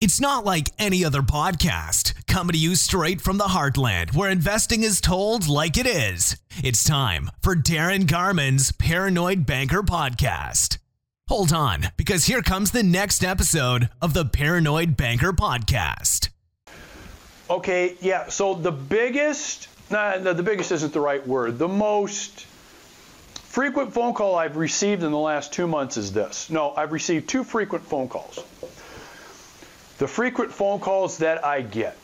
It's not like any other podcast, coming to you straight from the heartland where investing is told like it is. It's time for Darin Garman's Paranoid Banker Podcast. Hold on, because here comes the next episode of the Paranoid Banker Podcast. Okay, yeah, so the biggest, nah, no, the biggest isn't the right word, the most frequent phone call I've received in the last two months is this. No, I've received two frequent phone calls. The frequent phone calls that I get,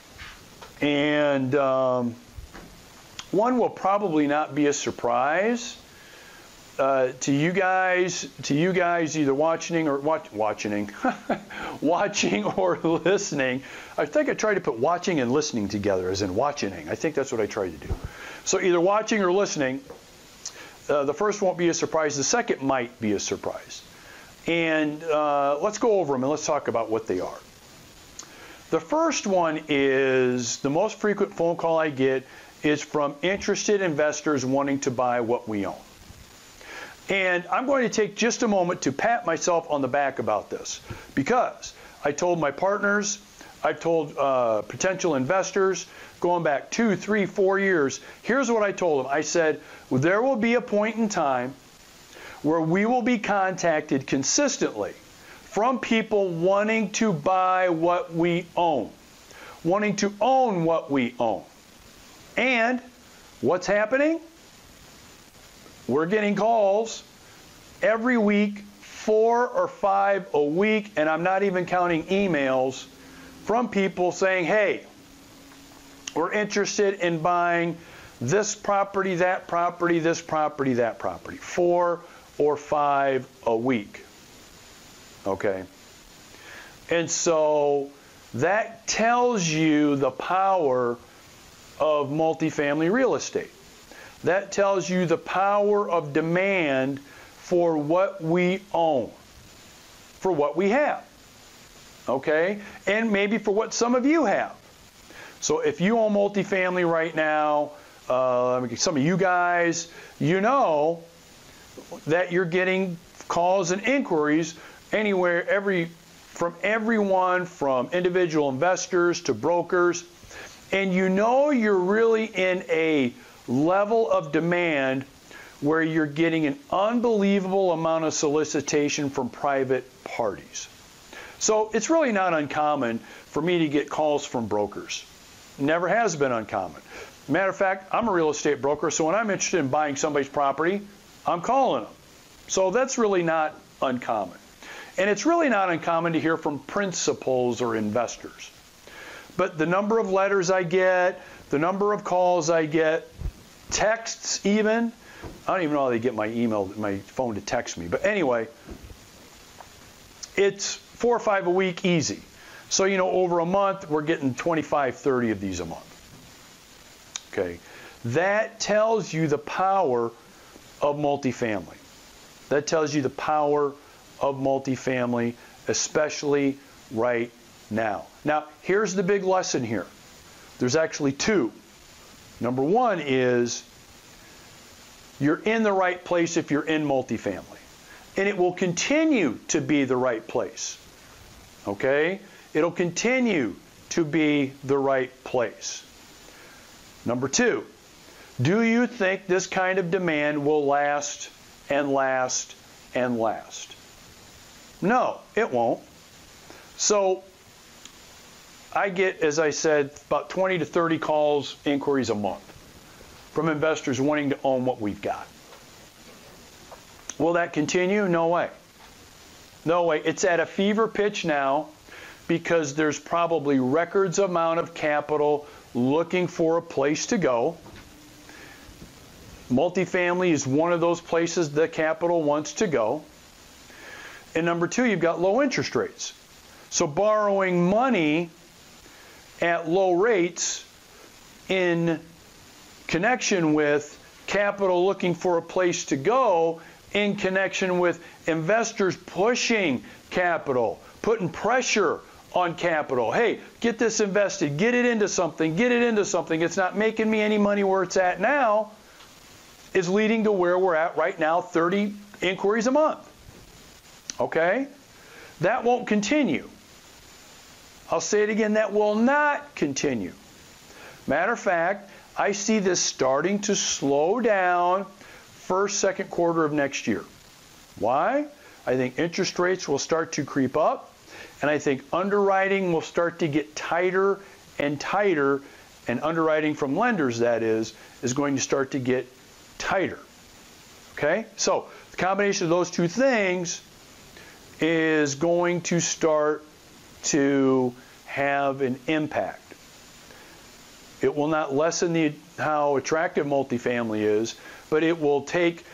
and um, one will probably not be a surprise uh, to you guys. To you guys, either watching or watch, watching, watching or listening. I think I tried to put watching and listening together, as in watching. I think that's what I tried to do. So either watching or listening. Uh, the first won't be a surprise. The second might be a surprise. And uh, let's go over them and let's talk about what they are. The first one is the most frequent phone call I get is from interested investors wanting to buy what we own. And I'm going to take just a moment to pat myself on the back about this because I told my partners, I've told uh, potential investors going back two, three, four years. Here's what I told them I said, well, there will be a point in time where we will be contacted consistently from people wanting to buy what we own, wanting to own what we own. And what's happening? We're getting calls every week, four or five a week, and I'm not even counting emails from people saying, hey, we're interested in buying this property, that property, this property, that property. Four or five a week. Okay? And so that tells you the power of multifamily real estate. That tells you the power of demand for what we own, for what we have. Okay? And maybe for what some of you have. So if you own multifamily right now, uh, some of you guys, you know that you're getting calls and inquiries anywhere, every from everyone, from individual investors to brokers, and you know you're really in a level of demand where you're getting an unbelievable amount of solicitation from private parties. So it's really not uncommon for me to get calls from brokers. Never has been uncommon. Matter of fact, I'm a real estate broker, so when I'm interested in buying somebody's property, I'm calling them. So that's really not uncommon. And it's really not uncommon to hear from principals or investors. But the number of letters I get, the number of calls I get, texts even, I don't even know how they get my email, my phone to text me. But anyway, it's four or five a week easy. So, you know, over a month, we're getting 25, 30 of these a month. Okay. That tells you the power of multifamily. That tells you the power of multifamily, especially right now. Now, here's the big lesson here. There's actually two. Number one is you're in the right place if you're in multifamily. And it will continue to be the right place. Okay? It'll continue to be the right place. Number two, do you think this kind of demand will last and last and last? No, it won't. So I get, as I said, about 20 to 30 calls, inquiries a month from investors wanting to own what we've got. Will that continue? No way. No way. It's at a fever pitch now because there's probably records amount of capital looking for a place to go. Multifamily is one of those places the capital wants to go. And number two, you've got low interest rates. So borrowing money at low rates in connection with capital looking for a place to go, in connection with investors pushing capital, putting pressure on capital. Hey, get this invested, get it into something, get it into something. It's not making me any money where it's at now, is leading to where we're at right now 30 inquiries a month. Okay? That won't continue. I'll say it again, that will not continue. Matter of fact, I see this starting to slow down first, second quarter of next year. Why? I think interest rates will start to creep up, and I think underwriting will start to get tighter and tighter, and underwriting from lenders, that is, is going to start to get tighter. Okay? So the combination of those two things is going to start to have an impact. It will not lessen the, how attractive multifamily is, but it will take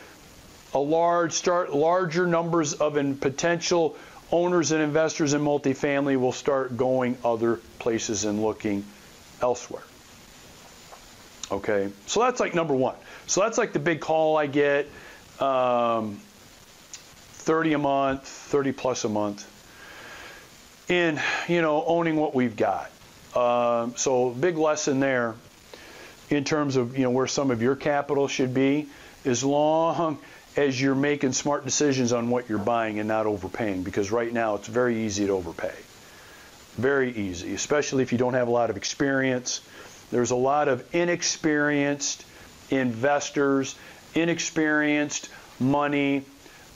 a large start larger numbers of in potential owners and investors in multifamily will start going other places and looking elsewhere. Okay, so that's like number one. So that's like the big call I get, um, 30 a month, 30 plus a month, in you know owning what we've got. Um, so big lesson there in terms of you know where some of your capital should be, as long as you're making smart decisions on what you're buying and not overpaying. Because right now it's very easy to overpay. Very easy, especially if you don't have a lot of experience. There's a lot of inexperienced investors, inexperienced money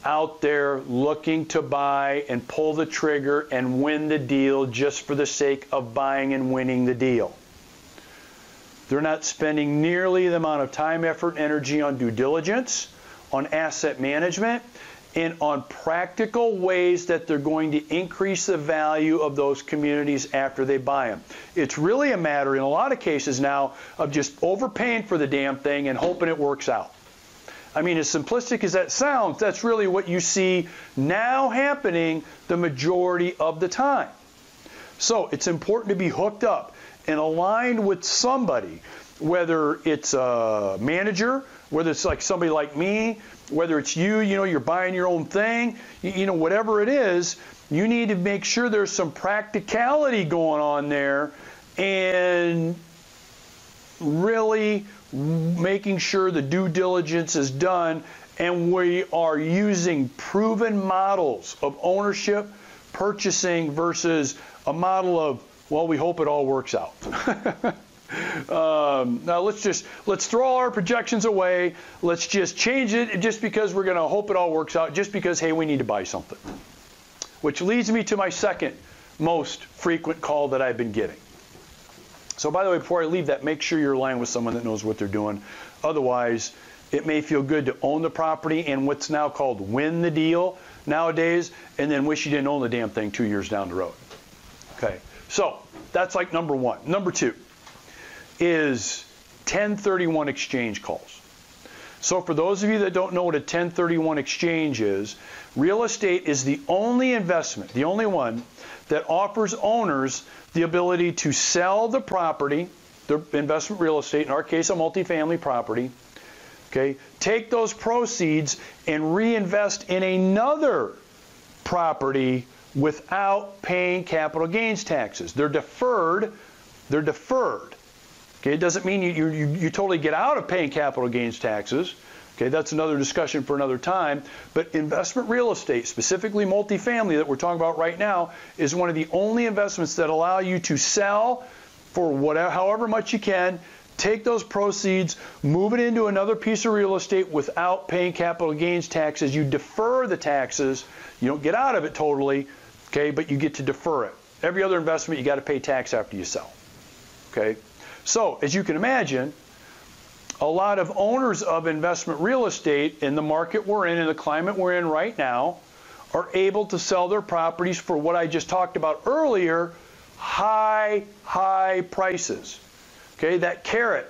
out there looking to buy and pull the trigger and win the deal just for the sake of buying and winning the deal. They're not spending nearly the amount of time, effort, energy on due diligence, on asset management, and on practical ways that they're going to increase the value of those communities after they buy them. It's really a matter, in a lot of cases now, of just overpaying for the damn thing and hoping it works out. I mean, as simplistic as that sounds, that's really what you see now happening the majority of the time. So it's important to be hooked up and aligned with somebody, whether it's a manager, whether it's like somebody like me, whether it's you, you know, you're buying your own thing, you know, whatever it is, you need to make sure there's some practicality going on there and really making sure the due diligence is done and we are using proven models of ownership, purchasing versus a model of, well, we hope it all works out. um, now let's just let's throw all our projections away. Let's just change it just because we're going to hope it all works out. Just because hey, we need to buy something. Which leads me to my second most frequent call that I've been getting. So by the way, before I leave that, make sure you're aligned with someone that knows what they're doing. Otherwise, it may feel good to own the property and what's now called win the deal nowadays, and then wish you didn't own the damn thing two years down the road. Okay, so that's like number one. Number two is 1031 exchange calls. So for those of you that don't know what a 1031 exchange is, real estate is the only investment, the only one that offers owners the ability to sell the property, the investment real estate, in our case, a multifamily property, okay, take those proceeds and reinvest in another property without paying capital gains taxes. They're deferred. They're deferred. Okay, it doesn't mean you, you, you totally get out of paying capital gains taxes. Okay, that's another discussion for another time. But investment real estate, specifically multifamily that we're talking about right now, is one of the only investments that allow you to sell for whatever, however much you can, take those proceeds, move it into another piece of real estate without paying capital gains taxes. You defer the taxes. You don't get out of it totally, okay, but you get to defer it. Every other investment, you got to pay tax after you sell. Okay? So, as you can imagine, a lot of owners of investment real estate in the market we're in, in the climate we're in right now, are able to sell their properties for what I just talked about earlier high, high prices. Okay, that carrot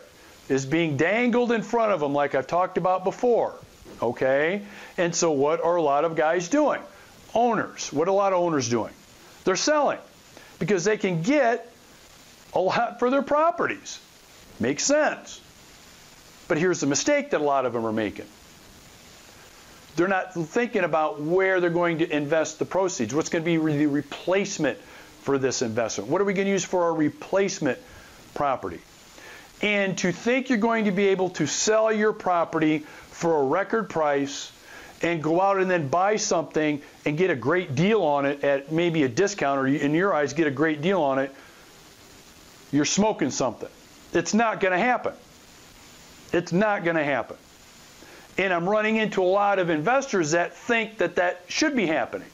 is being dangled in front of them, like I've talked about before. Okay, and so what are a lot of guys doing? Owners. What are a lot of owners doing? They're selling because they can get a lot for their properties. Makes sense. But here's the mistake that a lot of them are making. They're not thinking about where they're going to invest the proceeds. What's going to be the replacement for this investment? What are we going to use for our replacement property? And to think you're going to be able to sell your property for a record price and go out and then buy something and get a great deal on it at maybe a discount, or in your eyes, get a great deal on it, you're smoking something. It's not going to happen. It's not going to happen. And I'm running into a lot of investors that think that that should be happening.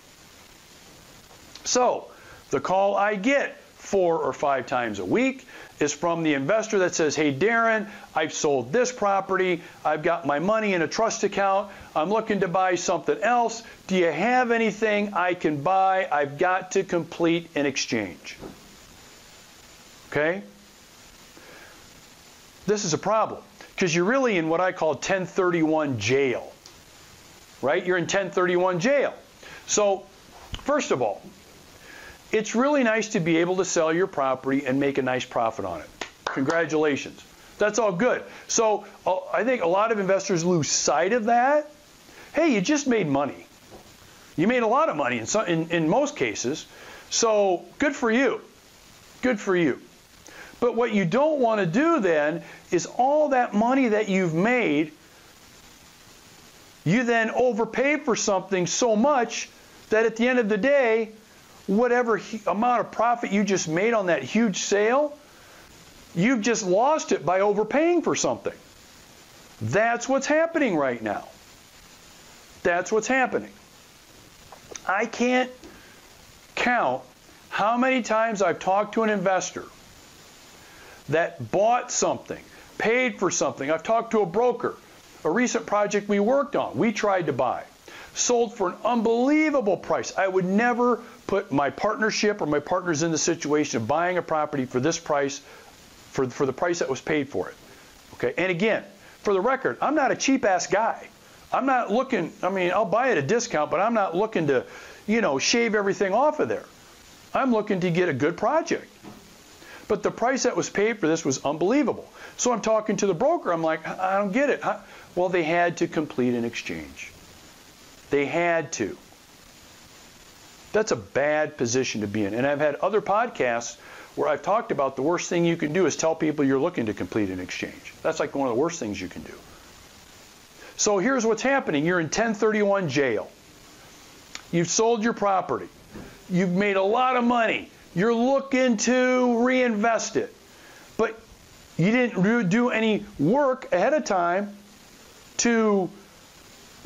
So, the call I get four or five times a week is from the investor that says, Hey, Darin, I've sold this property. I've got my money in a trust account. I'm looking to buy something else. Do you have anything I can buy? I've got to complete an exchange. Okay? This is a problem because you're really in what I call 1031 jail. Right? You're in 1031 jail. So, first of all, it's really nice to be able to sell your property and make a nice profit on it. Congratulations. That's all good. So uh, I think a lot of investors lose sight of that. Hey, you just made money. You made a lot of money in, some, in, in most cases. So good for you. Good for you. But what you don't want to do then is all that money that you've made, you then overpay for something so much that at the end of the day, whatever amount of profit you just made on that huge sale, you've just lost it by overpaying for something. That's what's happening right now. That's what's happening. I can't count how many times I've talked to an investor that bought something, paid for something. I've talked to a broker, a recent project we worked on, we tried to buy, sold for an unbelievable price. I would never put my partnership or my partners in the situation of buying a property for this price, for, for the price that was paid for it. Okay, and again, for the record, I'm not a cheap ass guy. I'm not looking, I mean, I'll buy at a discount, but I'm not looking to, you know, shave everything off of there. I'm looking to get a good project. But the price that was paid for this was unbelievable. So I'm talking to the broker. I'm like, I don't get it. Well, they had to complete an exchange. They had to. That's a bad position to be in. And I've had other podcasts where I've talked about the worst thing you can do is tell people you're looking to complete an exchange. That's like one of the worst things you can do. So here's what's happening you're in 1031 jail. You've sold your property. You've made a lot of money. You're looking to reinvest it. But you didn't do any work ahead of time to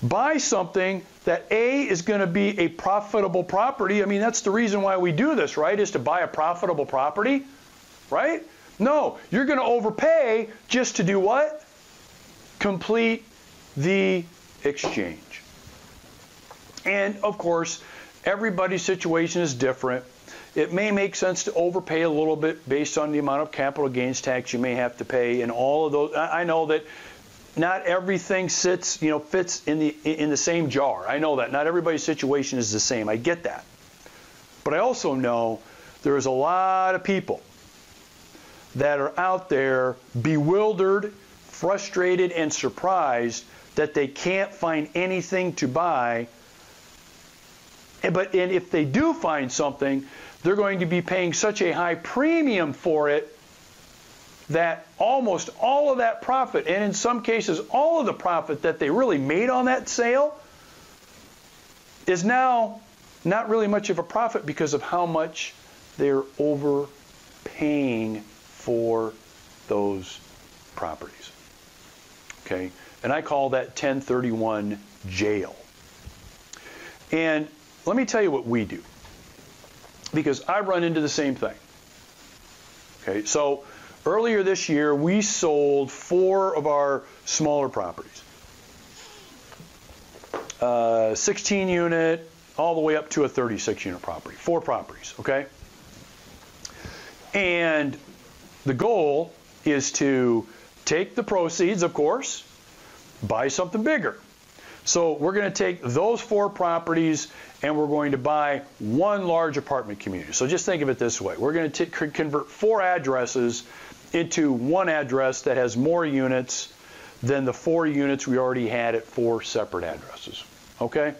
buy something that A is going to be a profitable property. I mean, that's the reason why we do this, right? Is to buy a profitable property, right? No, you're going to overpay just to do what? Complete the exchange. And of course, everybody's situation is different. It may make sense to overpay a little bit based on the amount of capital gains tax you may have to pay and all of those. I know that not everything sits, you know, fits in the in the same jar. I know that. Not everybody's situation is the same. I get that. But I also know there's a lot of people that are out there bewildered, frustrated, and surprised that they can't find anything to buy. But and if they do find something, they're going to be paying such a high premium for it that almost all of that profit, and in some cases, all of the profit that they really made on that sale, is now not really much of a profit because of how much they're overpaying for those properties. Okay? And I call that 1031 jail. And let me tell you what we do. Because I run into the same thing. Okay, so Earlier this year, we sold four of our smaller properties. Uh, 16 unit, all the way up to a 36 unit property. Four properties, okay? And the goal is to take the proceeds, of course, buy something bigger. So we're going to take those four properties and we're going to buy one large apartment community. So just think of it this way. We're going to convert four addresses into one address that has more units than the four units we already had at four separate addresses. Okay?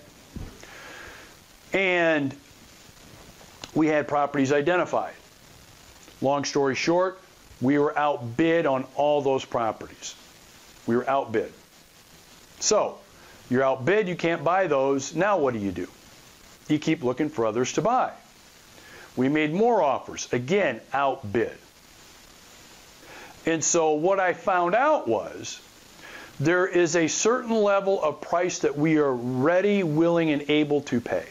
And we had properties identified. Long story short, we were outbid on all those properties. We were outbid. So, You're outbid, you can't buy those. Now what do you do? You keep looking for others to buy. We made more offers. Again, outbid. And so what I found out was there is a certain level of price that we are ready, willing, and able to pay.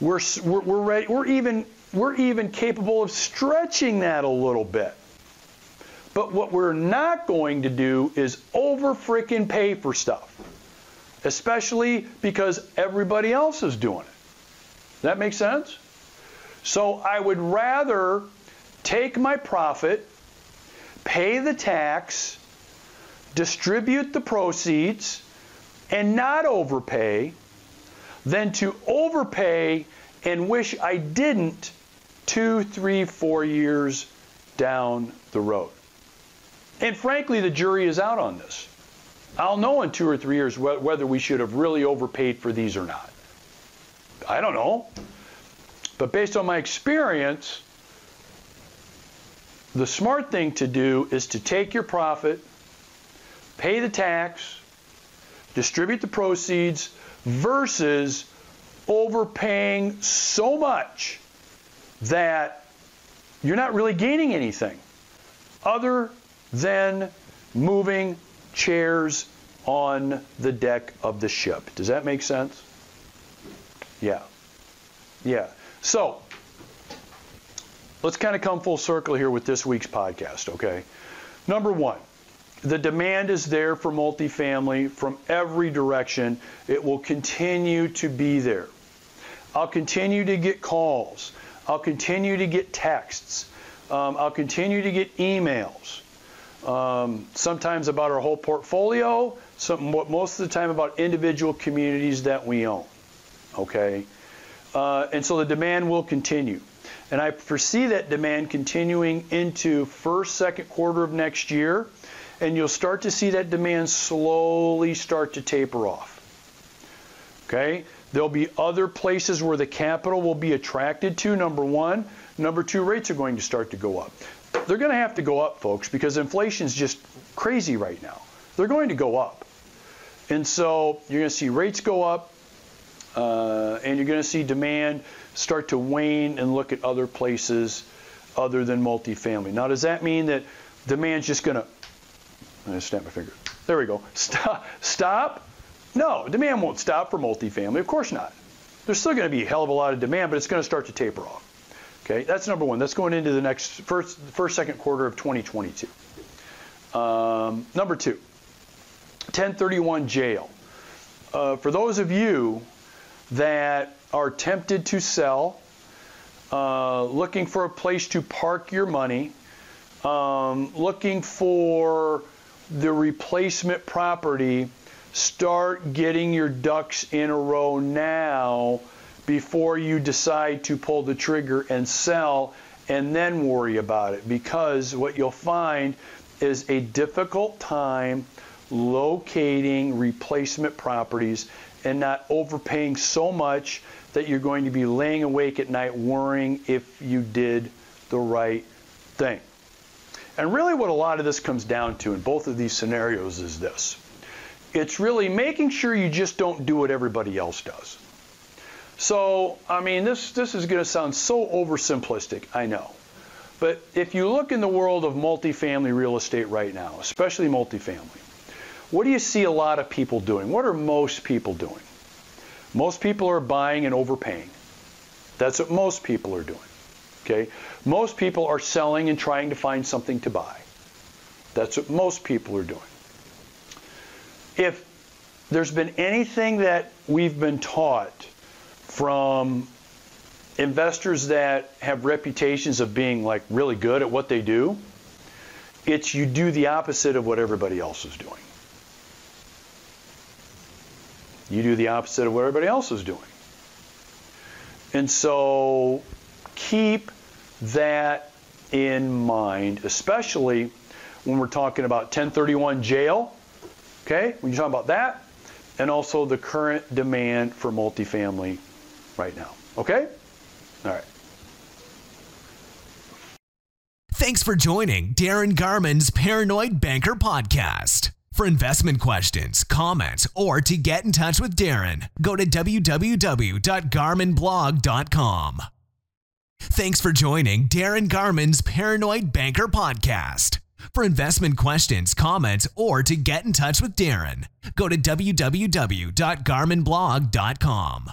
We're, we're, we're, ready, we're, even, we're even capable of stretching that a little bit. But what we're not going to do is over freaking pay for stuff, especially because everybody else is doing it. That makes sense? So I would rather take my profit, pay the tax, distribute the proceeds, and not overpay than to overpay and wish I didn't two, three, four years down the road. And frankly, the jury is out on this. I'll know in two or three years whether we should have really overpaid for these or not. I don't know. But based on my experience, the smart thing to do is to take your profit, pay the tax, distribute the proceeds, versus overpaying so much that you're not really gaining anything other than moving chairs on the deck of the ship. Does that make sense? Yeah. Yeah. So, let's kind of come full circle here with this week's podcast, okay? Number one, the demand is there for multifamily from every direction. It will continue to be there. I'll continue to get calls. I'll continue to get texts. Um, I'll continue to get emails. Um, sometimes about our whole portfolio, some, most of the time about individual communities that we own. Okay? Uh, and so the demand will continue. And I foresee that demand continuing into first, second quarter of next year and you'll start to see that demand slowly start to taper off. Okay? There'll be other places where the capital will be attracted to, number one. Number two, rates are going to start to go up. They're going to have to go up, folks, because inflation is just crazy right now. They're going to go up. And so you're going to see rates go up, uh, and you're going to see demand start to wane and look at other places other than multifamily. Now, does that mean that demand's just going to I'm going to snap my finger. There we go. Stop. Stop. No, demand won't stop for multifamily. Of course not. There's still going to be a hell of a lot of demand, but it's going to start to taper off. Okay, that's number one. That's going into the next first, first second quarter of 2022. Um, number two, 1031 jail. Uh, for those of you that are tempted to sell, uh, looking for a place to park your money, um, looking for the replacement property, start getting your ducks in a row now before you decide to pull the trigger and sell and then worry about it because what you'll find is a difficult time locating replacement properties and not overpaying so much that you're going to be laying awake at night worrying if you did the right thing. And really, what a lot of this comes down to in both of these scenarios is this it's really making sure you just don't do what everybody else does. So, I mean, this, this is going to sound so oversimplistic, I know. But if you look in the world of multifamily real estate right now, especially multifamily, what do you see a lot of people doing? What are most people doing? Most people are buying and overpaying. That's what most people are doing. Okay? Most people are selling and trying to find something to buy. That's what most people are doing. If there's been anything that we've been taught from investors that have reputations of being like really good at what they do, it's you do the opposite of what everybody else is doing. You do the opposite of what everybody else is doing. And so keep that in mind, especially when we're talking about 1031 jail, okay, when you're talking about that, and also the current demand for multifamily right now, okay? All right. Thanks for joining Darin Garman's Paranoid Banker Podcast. For investment questions, comments, or to get in touch with Darin, go to www.garmanblog.com. Thanks for joining Darin Garman's Paranoid Banker Podcast. For investment questions, comments, or to get in touch with Darin, go to www.garmanblog.com.